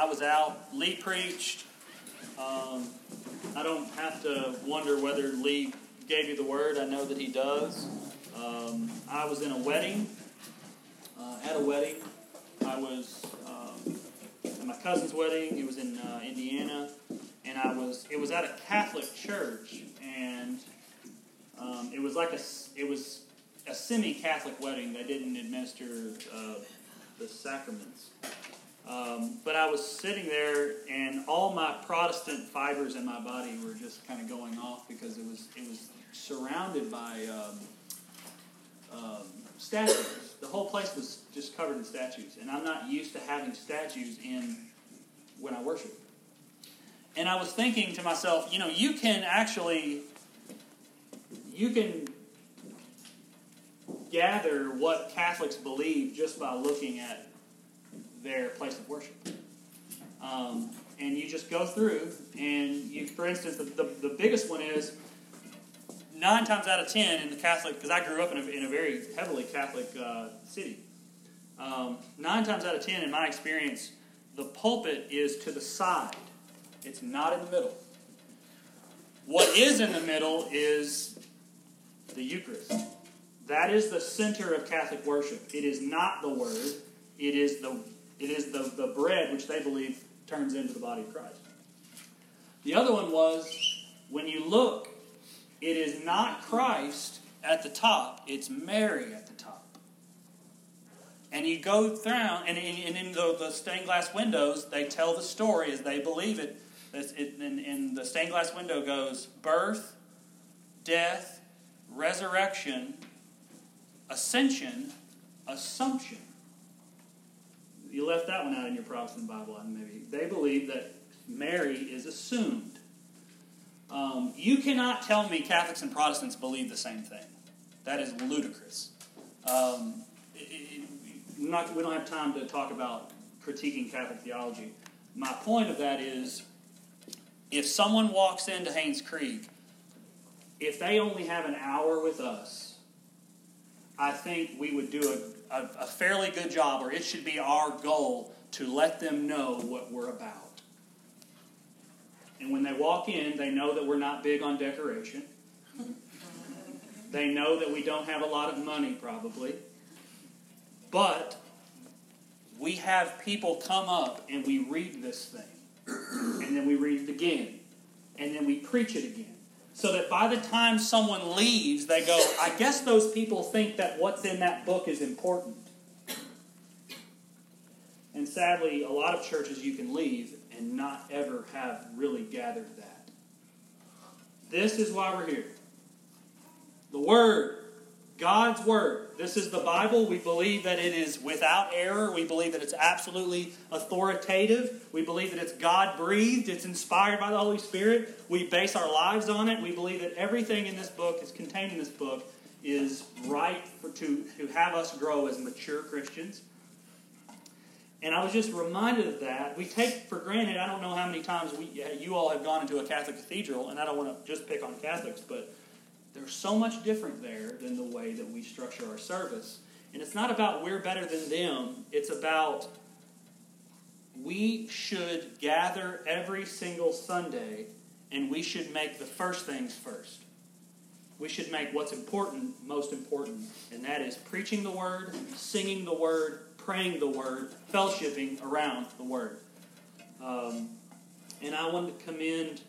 I was out. Lee preached. Um, I don't have to wonder whether Lee gave you the word. I know that he does. Um, I was in a wedding. Uh, at a wedding. I was um, at my cousin's wedding. It was in uh, Indiana, and I was. It was at a Catholic church, and um, it was like a. It was a semi-Catholic wedding. They didn't administer uh, the sacraments. Um, but I was sitting there, and all my Protestant fibers in my body were just kind of going off because it was it was surrounded by um, um, statues. The whole place was just covered in statues, and I'm not used to having statues in when I worship. And I was thinking to myself, you know, you can actually you can gather what Catholics believe just by looking at their place of worship. Um, and you just go through, and you, for instance, the, the, the, biggest one is nine times out of ten in the Catholic, because I grew up in a, in a very heavily Catholic uh, city. Um, nine times out of ten, in my experience, the pulpit is to the side, it's not in the middle. What is in the middle is the Eucharist. That is the center of Catholic worship. It is not the Word. It is the it is the, the bread which they believe turns into the body of Christ. The other one was when you look, it is not Christ at the top, it's Mary at the top. And you go through, and in, in the, the, stained glass windows, they tell the story as they believe it. it and, and the stained glass window goes birth, death, resurrection, ascension, assumption. You left that one out in your Protestant Bible, and maybe. They believe that Mary is assumed. Um, you cannot tell me Catholics and Protestants believe the same thing. That is ludicrous. Um, it, it, not, we don't have time to talk about critiquing Catholic theology. My point of that is if someone walks into Haynes Creek, if they only have an hour with us, I think we would do a, a, a fairly good job, or it should be our goal to let them know what we're about. And when they walk in, they know that we're not big on decoration. they know that we don't have a lot of money, probably. But we have people come up and we read this thing. And then we read it again. And then we preach it again so that by the time someone leaves, they go, I guess those people think that what's in that book is important. And sadly, a lot of churches you can leave and not ever have really gathered that. This is why we're here. The Word God's Word. This is the Bible. We believe that it is without error. We believe that it's absolutely authoritative. We believe that it's God breathed. It's inspired by the Holy Spirit. We base our lives on it. We believe that everything in this book, is contained in this book, is right for, to, to have us grow as mature Christians. And I was just reminded of that. We take for granted, I don't know how many times we, you all have gone into a Catholic cathedral, and I don't want to just pick on Catholics, but there's so much different there than the way that we structure our service. And it's not about we're better than them, it's about we should gather every single Sunday and we should make the first things first. We should make what's important most important, and that is preaching the Word, singing the Word, praying the Word, fellowshipping around the Word. Um, and I want to commend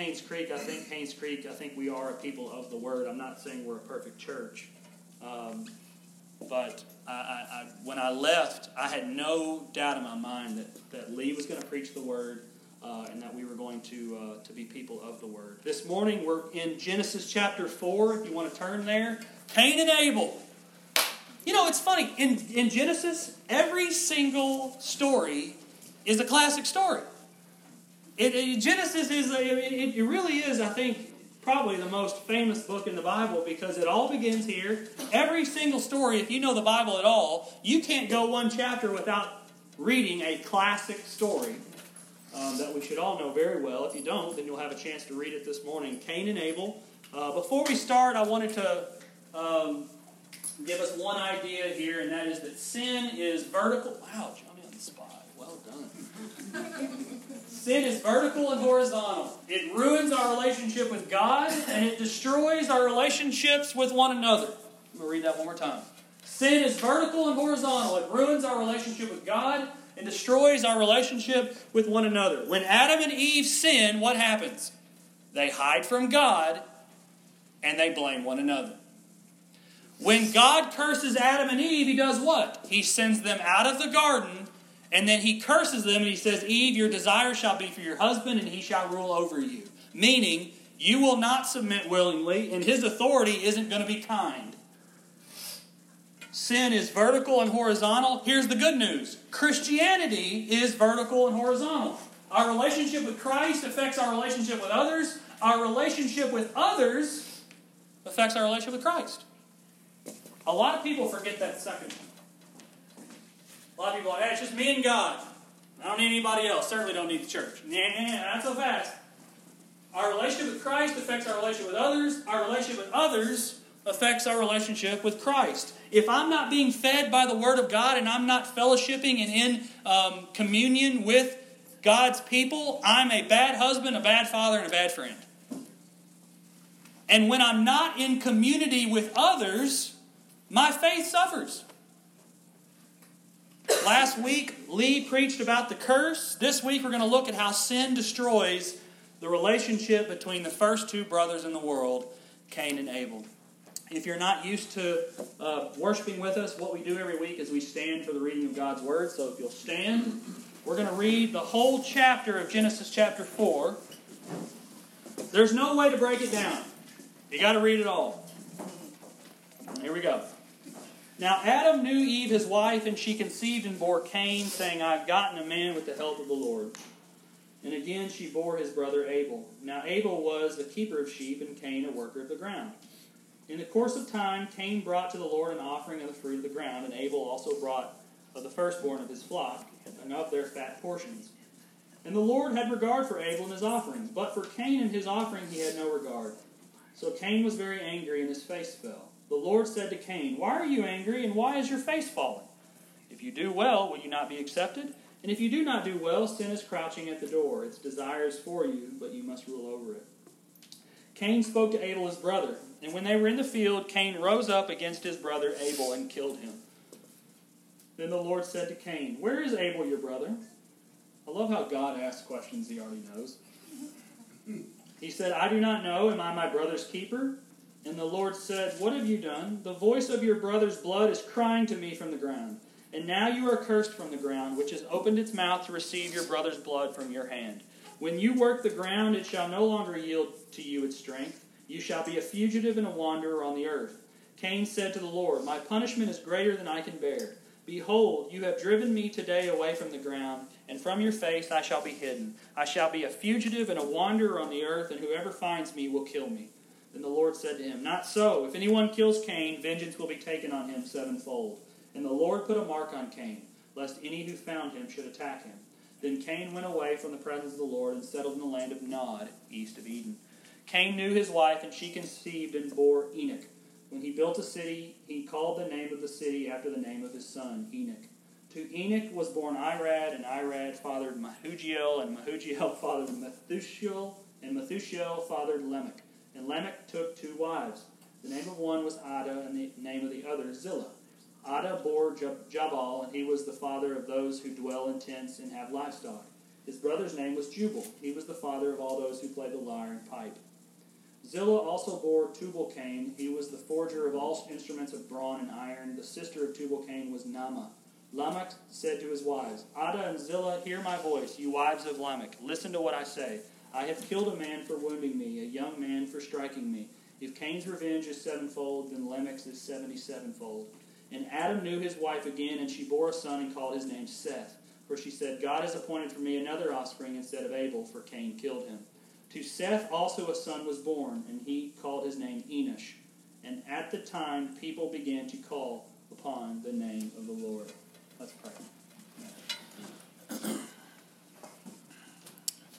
Haynes Creek, I think Haynes Creek, I think we are a people of the Word. I'm not saying we're a perfect church. Um, but I, I, I, when I left, I had no doubt in my mind that, that Lee was going to preach the Word uh, and that we were going to, uh, to be people of the Word. This morning, we're in Genesis chapter 4, if you want to turn there. Cain and Abel. You know, it's funny. In, in Genesis, every single story is a classic story. It, it, Genesis is, it, it really is, I think, probably the most famous book in the Bible because it all begins here. Every single story, if you know the Bible at all, you can't go one chapter without reading a classic story um, that we should all know very well. If you don't, then you'll have a chance to read it this morning Cain and Abel. Uh, before we start, I wanted to um, give us one idea here, and that is that sin is vertical. Wow, Johnny on the spot. Well done. Sin is vertical and horizontal. It ruins our relationship with God and it destroys our relationships with one another. I'm going to read that one more time. Sin is vertical and horizontal. It ruins our relationship with God and destroys our relationship with one another. When Adam and Eve sin, what happens? They hide from God and they blame one another. When God curses Adam and Eve, he does what? He sends them out of the garden and then he curses them and he says, Eve, your desire shall be for your husband and he shall rule over you. Meaning, you will not submit willingly and his authority isn't going to be kind. Sin is vertical and horizontal. Here's the good news Christianity is vertical and horizontal. Our relationship with Christ affects our relationship with others. Our relationship with others affects our relationship with Christ. A lot of people forget that second one. A lot of people are hey, it's just me and God. I don't need anybody else. Certainly don't need the church. Yeah, not so fast. Our relationship with Christ affects our relationship with others. Our relationship with others affects our relationship with Christ. If I'm not being fed by the Word of God and I'm not fellowshipping and in um, communion with God's people, I'm a bad husband, a bad father, and a bad friend. And when I'm not in community with others, my faith suffers. Last week, Lee preached about the curse. This week, we're going to look at how sin destroys the relationship between the first two brothers in the world, Cain and Abel. If you're not used to uh, worshiping with us, what we do every week is we stand for the reading of God's Word. So if you'll stand, we're going to read the whole chapter of Genesis chapter 4. There's no way to break it down. You got to read it all. Here we go. Now Adam knew Eve his wife, and she conceived and bore Cain, saying, I've gotten a man with the help of the Lord. And again she bore his brother Abel. Now Abel was a keeper of sheep, and Cain a worker of the ground. In the course of time, Cain brought to the Lord an offering of the fruit of the ground, and Abel also brought of the firstborn of his flock, and of their fat portions. And the Lord had regard for Abel and his offerings, but for Cain and his offering he had no regard. So Cain was very angry, and his face fell. The Lord said to Cain, Why are you angry, and why is your face fallen? If you do well, will you not be accepted? And if you do not do well, sin is crouching at the door. Its desire is for you, but you must rule over it. Cain spoke to Abel his brother, and when they were in the field, Cain rose up against his brother Abel and killed him. Then the Lord said to Cain, Where is Abel your brother? I love how God asks questions he already knows. He said, I do not know. Am I my brother's keeper? And the Lord said, What have you done? The voice of your brother's blood is crying to me from the ground. And now you are cursed from the ground, which has opened its mouth to receive your brother's blood from your hand. When you work the ground, it shall no longer yield to you its strength. You shall be a fugitive and a wanderer on the earth. Cain said to the Lord, My punishment is greater than I can bear. Behold, you have driven me today away from the ground, and from your face I shall be hidden. I shall be a fugitive and a wanderer on the earth, and whoever finds me will kill me. Then the Lord said to him, Not so. If anyone kills Cain, vengeance will be taken on him sevenfold. And the Lord put a mark on Cain, lest any who found him should attack him. Then Cain went away from the presence of the Lord and settled in the land of Nod, east of Eden. Cain knew his wife, and she conceived and bore Enoch. When he built a city, he called the name of the city after the name of his son, Enoch. To Enoch was born Irad, and Irad fathered Mehujael, and Mehujael fathered Methushael, and Methushael fathered Lamech. And Lamech took two wives. The name of one was Adah, and the name of the other Zillah. Adah bore Jabal, and he was the father of those who dwell in tents and have livestock. His brother's name was Jubal. He was the father of all those who play the lyre and pipe. Zillah also bore Tubal Cain. He was the forger of all instruments of brawn and iron. The sister of Tubal Cain was Naamah. Lamech said to his wives, Adah and Zillah, hear my voice, you wives of Lamech. Listen to what I say. I have killed a man for wounding me, a young man for striking me. If Cain's revenge is sevenfold, then Lamech's is seventy sevenfold. And Adam knew his wife again, and she bore a son and called his name Seth. For she said, God has appointed for me another offspring instead of Abel, for Cain killed him. To Seth also a son was born, and he called his name Enosh. And at the time, people began to call upon the name of the Lord. Let's pray.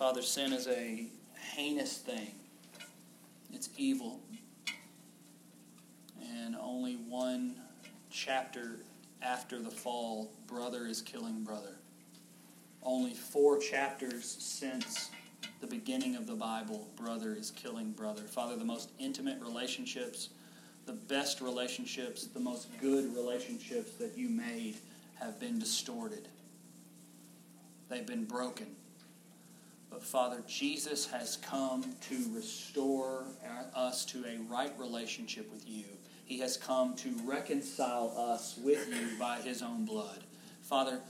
Father, sin is a heinous thing. It's evil. And only one chapter after the fall, brother is killing brother. only four chapters since the beginning of the Bible, brother is killing brother. Father, the most intimate relationships, the best relationships, the most good relationships that you made have been distorted. They've been broken. But Father, Jesus has come to restore us to a right relationship with you. He has come to reconcile us with you by his own blood. Father,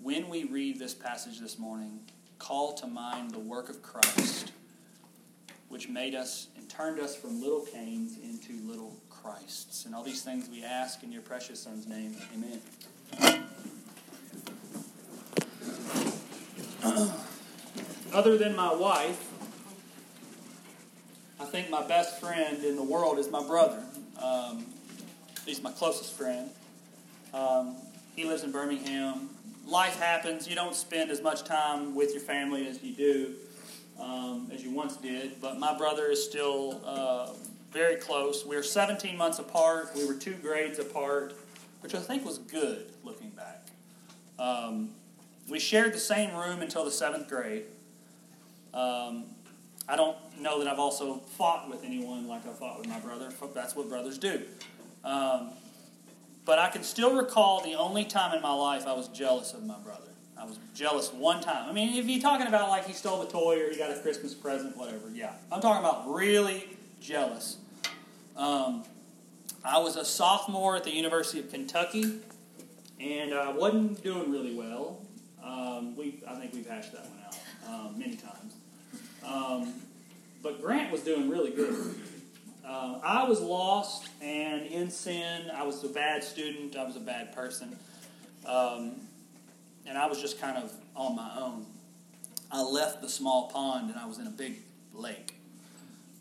when we read this passage this morning, call to mind the work of Christ, which made us and turned us from little Cains into little Christs. And all these things we ask in your precious Son's name. Amen. Other than my wife, I think my best friend in the world is my brother. Um, he's my closest friend. Um, he lives in Birmingham. Life happens. You don't spend as much time with your family as you do, um, as you once did. But my brother is still uh, very close. We are 17 months apart. We were two grades apart, which I think was good looking back. Um, we shared the same room until the seventh grade. Um, I don't know that I've also fought with anyone like I fought with my brother. That's what brothers do. Um, but I can still recall the only time in my life I was jealous of my brother. I was jealous one time. I mean, if you're talking about like he stole the toy or he got a Christmas present, whatever, yeah. I'm talking about really jealous. Um, I was a sophomore at the University of Kentucky, and I wasn't doing really well. Um, we, I think we've hashed that one um, many times. Um, but Grant was doing really good. Uh, I was lost and in sin. I was a bad student. I was a bad person. Um, and I was just kind of on my own. I left the small pond and I was in a big lake.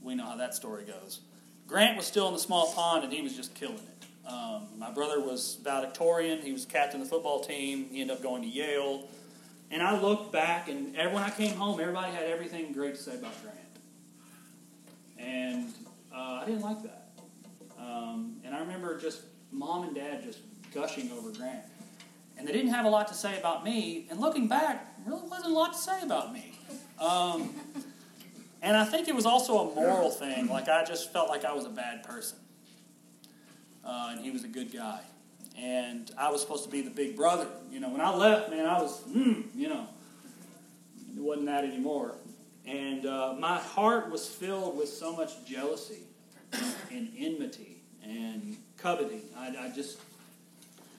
We know how that story goes. Grant was still in the small pond and he was just killing it. Um, my brother was valedictorian. He was captain of the football team. He ended up going to Yale. And I looked back, and when I came home, everybody had everything great to say about Grant. And uh, I didn't like that. Um, and I remember just mom and dad just gushing over Grant. And they didn't have a lot to say about me. And looking back, really wasn't a lot to say about me. Um, and I think it was also a moral thing. Like, I just felt like I was a bad person. Uh, and he was a good guy and I was supposed to be the big brother. You know, when I left, man, I was, mm, you know, it wasn't that anymore. And uh, my heart was filled with so much jealousy and enmity and coveting. I, I just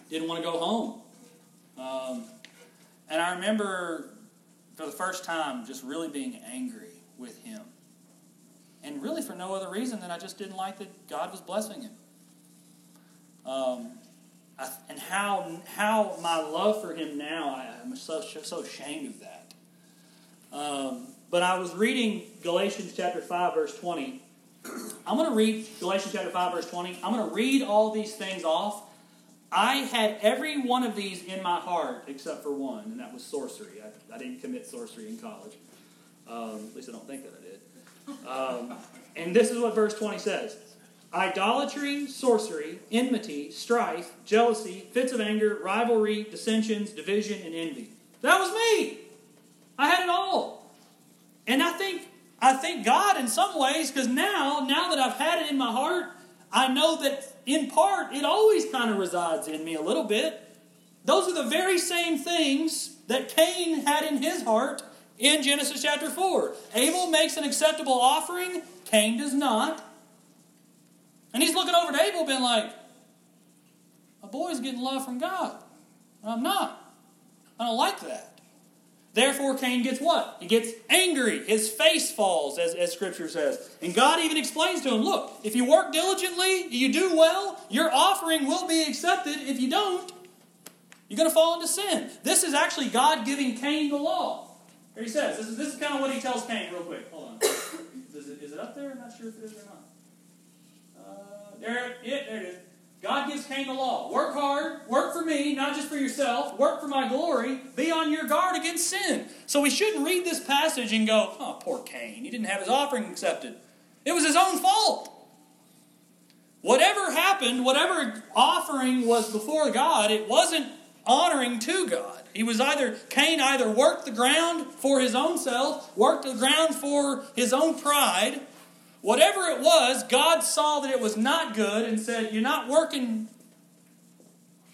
didn't want to go home. Um, and I remember for the first time just really being angry with him. And really for no other reason than I just didn't like that God was blessing him. Um, and how how my love for him now, I, am so so ashamed of that. Um, but I was reading Galatians chapter five, verse twenty. I'm going to read Galatians chapter five, verse twenty. I'm going to read all these things off. I had every one of these in my heart except for one, and that was sorcery. I, I didn't commit sorcery in college. Um, at least I don't think that I did. Um, and this is what verse 20 says idolatry, sorcery, enmity, strife, jealousy, fits of anger, rivalry, dissensions, division, and envy. That was me. I had it all. And I think I thank God in some ways because now, now that I've had it in my heart, I know that in part it always kind of resides in me a little bit. Those are the very same things that Cain had in his heart in Genesis chapter 4. Abel makes an acceptable offering, Cain does not. And he's looking over to Abel, being like, "A boy's getting love from God. And I'm not. I don't like that. Therefore, Cain gets what? He gets angry. His face falls, as, as Scripture says. And God even explains to him look, if you work diligently, you do well, your offering will be accepted. If you don't, you're going to fall into sin. This is actually God giving Cain the law. Here he says, this is, this is kind of what he tells Cain, real quick. Hold on. Is it, is it up there? I'm not sure if it is or not. There, it, there it is. God gives Cain the law. Work hard, work for me, not just for yourself, work for my glory, be on your guard against sin. So we shouldn't read this passage and go, oh, poor Cain, he didn't have his offering accepted. It was his own fault. Whatever happened, whatever offering was before God, it wasn't honoring to God. He was either, Cain either worked the ground for his own self, worked the ground for his own pride. Whatever it was, God saw that it was not good and said, You're not working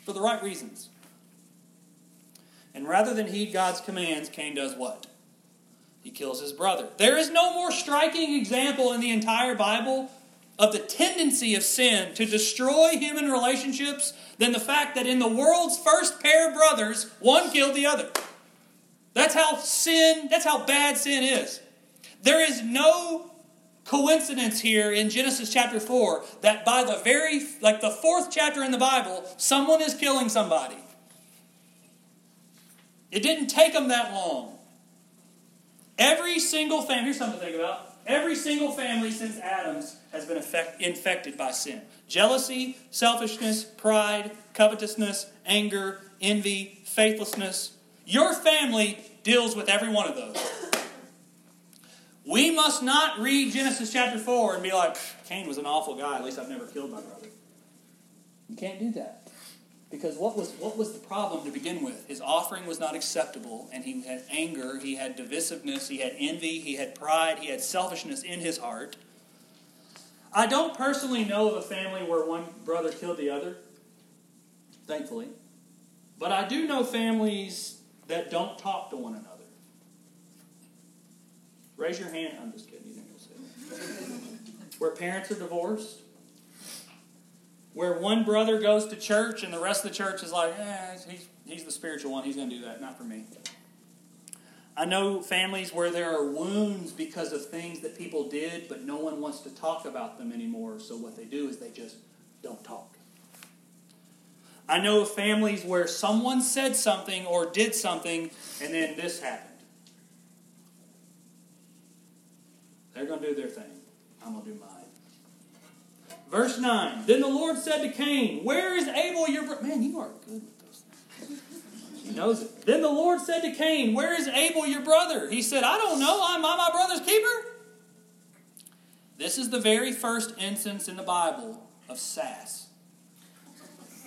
for the right reasons. And rather than heed God's commands, Cain does what? He kills his brother. There is no more striking example in the entire Bible of the tendency of sin to destroy human relationships than the fact that in the world's first pair of brothers, one killed the other. That's how sin, that's how bad sin is. There is no coincidence here in Genesis chapter 4 that by the very, like the fourth chapter in the Bible, someone is killing somebody. It didn't take them that long. Every single family, here's something to think about. Every single family since Adam's has been effect, infected by sin jealousy, selfishness, pride, covetousness, anger, envy, faithlessness. Your family deals with every one of those. We must not read Genesis chapter 4 and be like, Cain was an awful guy, at least I've never killed my brother. You can't do that. Because what was, what was the problem to begin with? His offering was not acceptable, and he had anger, he had divisiveness, he had envy, he had pride, he had selfishness in his heart. I don't personally know of a family where one brother killed the other, thankfully. But I do know families that don't talk to one another. Raise your hand. I'm just kidding. You think you'll Where parents are divorced, where one brother goes to church and the rest of the church is like, eh, he's, he's the spiritual one. He's going to do that. Not for me. I know families where there are wounds because of things that people did, but no one wants to talk about them anymore. So what they do is they just don't talk. I know of families where someone said something or did something, and then this happened. They're going to do their thing. I'm going to do mine. Verse 9 Then the Lord said to Cain, Where is Abel your brother? Man, you are good with those things. He knows it. Then the Lord said to Cain, Where is Abel your brother? He said, I don't know. I'm I my brother's keeper? This is the very first instance in the Bible of sass.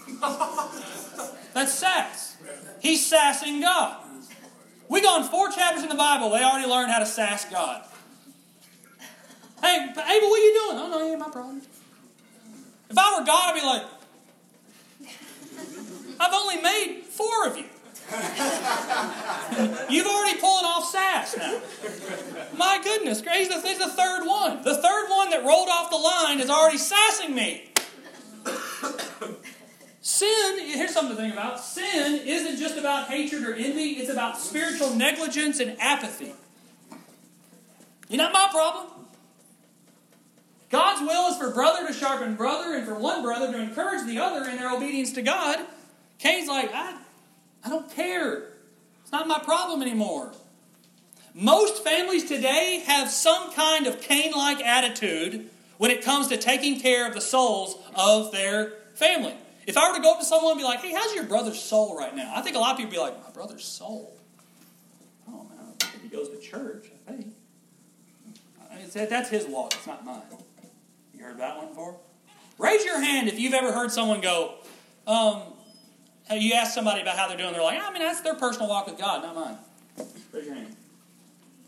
That's sass. He's sassing God. We gone four chapters in the Bible. They already learned how to sass God. Hey, Abel, what are you doing? Oh, no, you ain't my problem. If I were God, I'd be like, I've only made four of you. You've already pulling off sass now. My goodness, he's the, he's the third one. The third one that rolled off the line is already sassing me. Sin, here's something to think about. Sin isn't just about hatred or envy, it's about spiritual negligence and apathy. You're not my problem. God's will is for brother to sharpen brother and for one brother to encourage the other in their obedience to God. Cain's like, I, I don't care. It's not my problem anymore. Most families today have some kind of Cain like attitude when it comes to taking care of the souls of their family. If I were to go up to someone and be like, hey, how's your brother's soul right now? I think a lot of people would be like, my brother's soul? Oh, man, he goes to church, I think. That's his walk, it's not mine. You heard that one before? Raise your hand if you've ever heard someone go, um, you ask somebody about how they're doing, they're like, I mean, that's their personal walk with God, not mine. Raise your hand.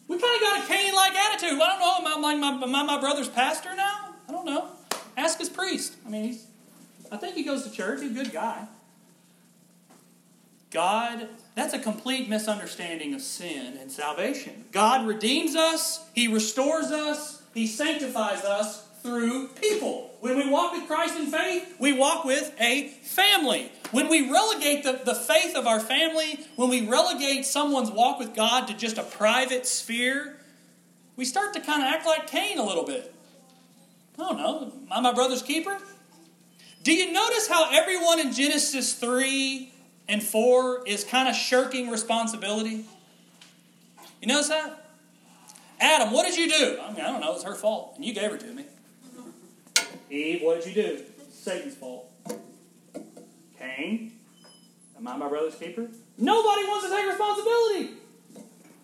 We kind of got a Cain like attitude. I don't know. Am I, my, am I my brother's pastor now? I don't know. Ask his priest. I mean, he's, I think he goes to church. He's a good guy. God, that's a complete misunderstanding of sin and salvation. God redeems us, He restores us, He sanctifies us through people. When we walk with Christ in faith, we walk with a family. When we relegate the, the faith of our family, when we relegate someone's walk with God to just a private sphere, we start to kind of act like Cain a little bit. I don't know. Am I my brother's keeper? Do you notice how everyone in Genesis 3 and 4 is kind of shirking responsibility? You notice that? Adam, what did you do? I mean, I don't know. It's her fault. And you gave her to me. Eve, what did you do? Satan's fault. Cain, am I my brother's keeper? Nobody wants to take responsibility.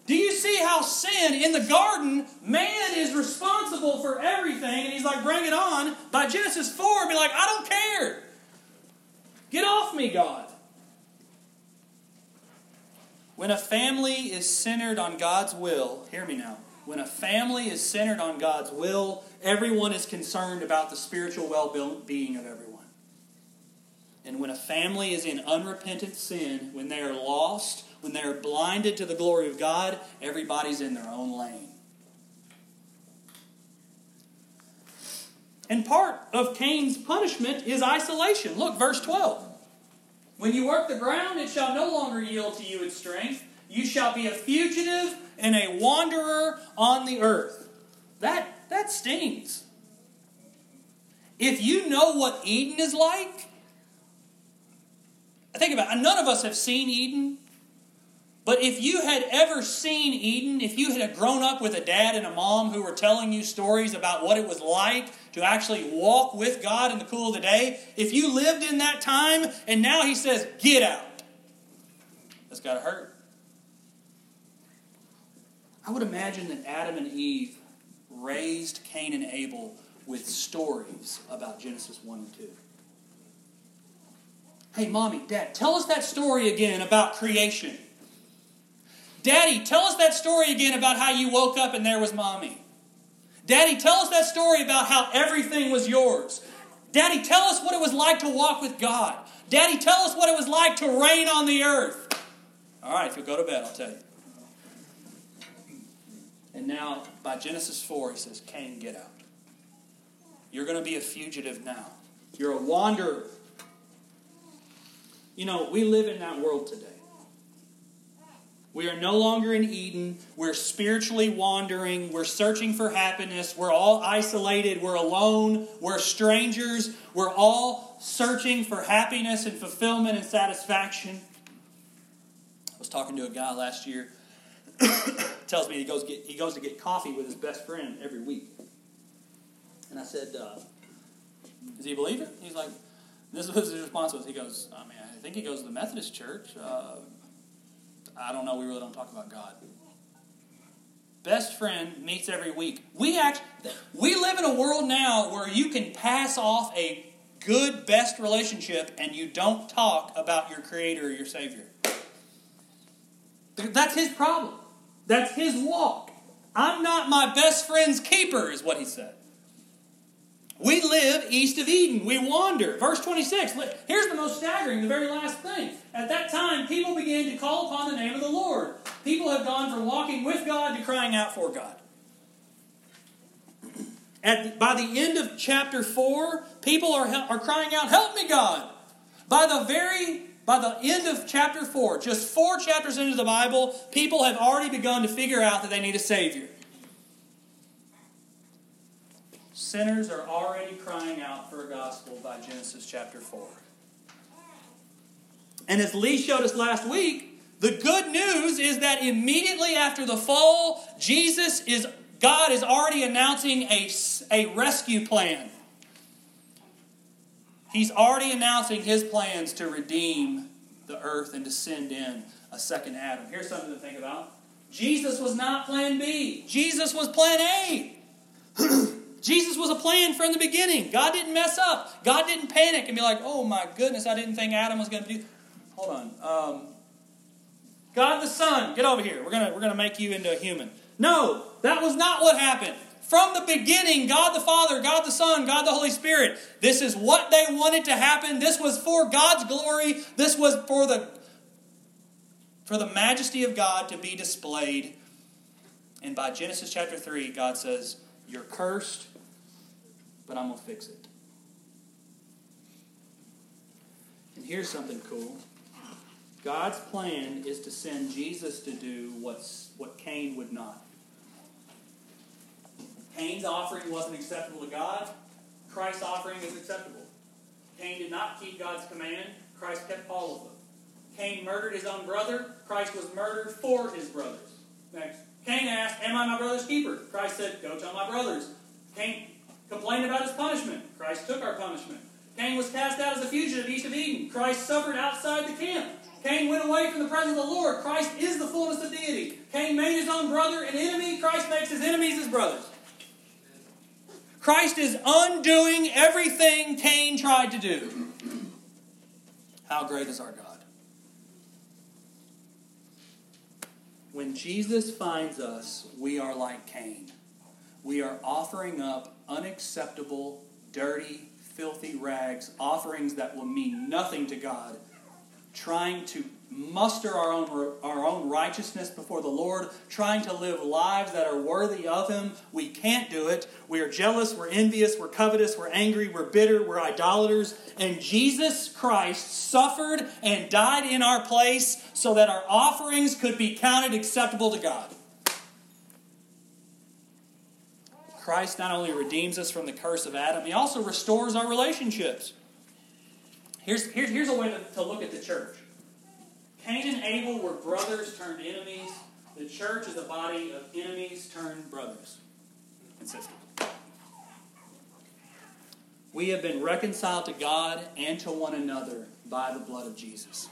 Do you see how sin in the garden, man is responsible for everything, and he's like, bring it on. By Genesis 4, be like, I don't care. Get off me, God. When a family is centered on God's will, hear me now. When a family is centered on God's will, everyone is concerned about the spiritual well being of everyone. And when a family is in unrepentant sin, when they are lost, when they are blinded to the glory of God, everybody's in their own lane. And part of Cain's punishment is isolation. Look, verse 12. When you work the ground, it shall no longer yield to you its strength. You shall be a fugitive and a wanderer on the earth. That, that stings. If you know what Eden is like, think about it. None of us have seen Eden. But if you had ever seen Eden, if you had grown up with a dad and a mom who were telling you stories about what it was like to actually walk with God in the cool of the day, if you lived in that time and now he says, get out, that's got to hurt. I would imagine that Adam and Eve raised Cain and Abel with stories about Genesis 1 and 2. Hey, mommy, dad, tell us that story again about creation. Daddy, tell us that story again about how you woke up and there was mommy. Daddy, tell us that story about how everything was yours. Daddy, tell us what it was like to walk with God. Daddy, tell us what it was like to reign on the earth. All right, if you'll go to bed, I'll tell you. And now, by Genesis 4, he says, Cain, get out. You're going to be a fugitive now. You're a wanderer. You know, we live in that world today. We are no longer in Eden. We're spiritually wandering. We're searching for happiness. We're all isolated. We're alone. We're strangers. We're all searching for happiness and fulfillment and satisfaction. I was talking to a guy last year. tells me he goes get he goes to get coffee with his best friend every week. And I said, uh, "Does he believe it?" He's like, "This was his response was he goes, I mean, I think he goes to the Methodist church." Uh, I don't know. We really don't talk about God. Best friend meets every week. We act. We live in a world now where you can pass off a good best relationship and you don't talk about your Creator or your Savior. That's his problem. That's his walk. I'm not my best friend's keeper, is what he said. We live east of Eden. We wander. Verse 26. Here's the most staggering, the very last thing. At that time, people began to call upon the name of the Lord. People have gone from walking with God to crying out for God. At, by the end of chapter 4, people are, are crying out, Help me, God. By the very by the end of chapter 4, just four chapters into the Bible, people have already begun to figure out that they need a Savior. Sinners are already crying out for a gospel by Genesis chapter 4. And as Lee showed us last week, the good news is that immediately after the fall, Jesus is God is already announcing a, a rescue plan. He's already announcing his plans to redeem the earth and to send in a second Adam. Here's something to think about. Jesus was not plan B. Jesus was plan A. Jesus was a plan from the beginning. God didn't mess up. God didn't panic and be like, oh my goodness, I didn't think Adam was going to do. Hold on. Um, God the Son, get over here. We're going we're going to make you into a human. No, that was not what happened. From the beginning, God the Father, God the Son, God the Holy Spirit. This is what they wanted to happen. This was for God's glory. This was for the for the majesty of God to be displayed. And by Genesis chapter 3, God says, You're cursed, but I'm going to fix it. And here's something cool God's plan is to send Jesus to do what's, what Cain would not. Cain's offering wasn't acceptable to God. Christ's offering is acceptable. Cain did not keep God's command. Christ kept all of them. Cain murdered his own brother. Christ was murdered for his brothers. Next. Cain asked, Am I my brother's keeper? Christ said, Go tell my brothers. Cain complained about his punishment. Christ took our punishment. Cain was cast out as a fugitive east of Eden. Christ suffered outside the camp. Cain went away from the presence of the Lord. Christ is the fullness of deity. Cain made his own brother an enemy. Christ makes his enemies his brothers. Christ is undoing everything Cain tried to do. How great is our God? When Jesus finds us, we are like Cain. We are offering up unacceptable, dirty, filthy rags, offerings that will mean nothing to God, trying to muster our own, our own righteousness before the Lord, trying to live lives that are worthy of Him. We can't do it. We are jealous, we're envious, we're covetous, we're angry, we're bitter, we're idolaters. And Jesus Christ suffered and died in our place so that our offerings could be counted acceptable to God. Christ not only redeems us from the curse of Adam, He also restores our relationships. Here's, here's, here's a way to, to look at the church Cain and Abel were brothers turned enemies. The church is a body of enemies turned brothers and sisters. We have been reconciled to God and to one another by the blood of Jesus.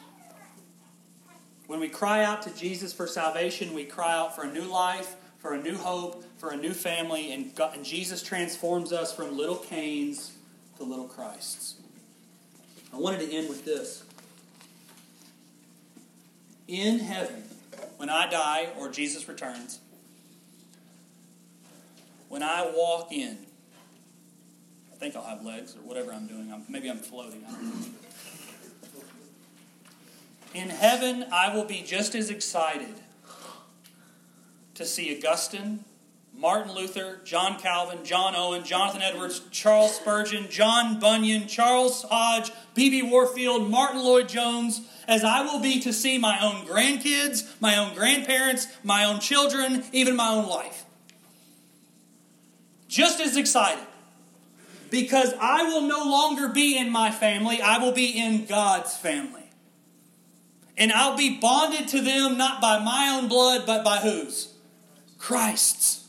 When we cry out to Jesus for salvation, we cry out for a new life, for a new hope, for a new family, and, God, and Jesus transforms us from little Cains to little Christs. I wanted to end with this in heaven, when I die or Jesus returns, when I walk in, I think I'll have legs or whatever I'm doing. I'm, maybe I'm floating. In heaven, I will be just as excited to see Augustine, Martin Luther, John Calvin, John Owen, Jonathan Edwards, Charles Spurgeon, John Bunyan, Charles Hodge, B.B. Warfield, Martyn Lloyd-Jones, as I will be to see my own grandkids, my own grandparents, my own children, even my own life. Just as excited. Because I will no longer be in my family, I will be in God's family. And I'll be bonded to them not by my own blood, but by whose? Christ's.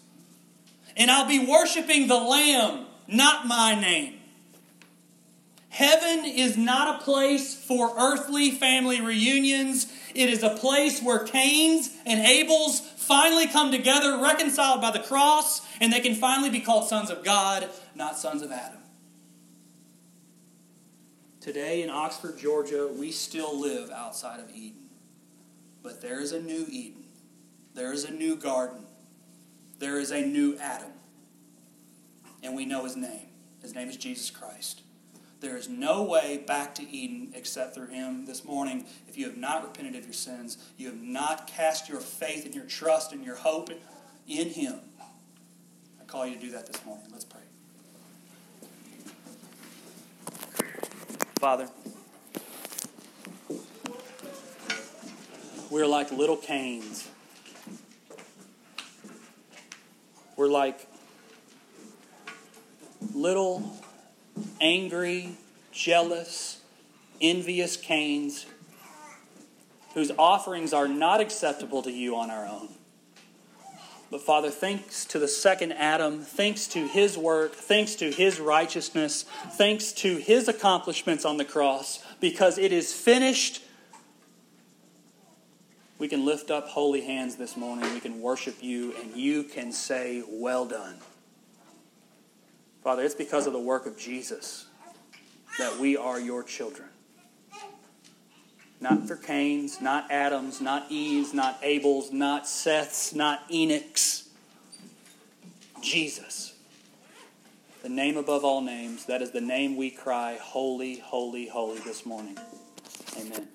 And I'll be worshiping the Lamb, not my name. Heaven is not a place for earthly family reunions. It is a place where Cain's and Abel's finally come together, reconciled by the cross, and they can finally be called sons of God, not sons of Adam. Today in Oxford, Georgia, we still live outside of Eden. But there is a new Eden. There is a new garden. There is a new Adam. And we know his name. His name is Jesus Christ. There is no way back to Eden except through Him this morning. If you have not repented of your sins, you have not cast your faith and your trust and your hope in Him. I call you to do that this morning. Let's pray. Father, we're like little Cains. We're like little angry, jealous, envious Cains whose offerings are not acceptable to you on our own. But Father, thanks to the second Adam, thanks to his work, thanks to his righteousness, thanks to his accomplishments on the cross, because it is finished, we can lift up holy hands this morning. We can worship you, and you can say, Well done. Father, it's because of the work of Jesus that we are your children. Not for Cain's, not Adam's, not Eve's, not Abel's, not Seth's, not Enoch's. Jesus. The name above all names. That is the name we cry, Holy, holy, holy, this morning. Amen.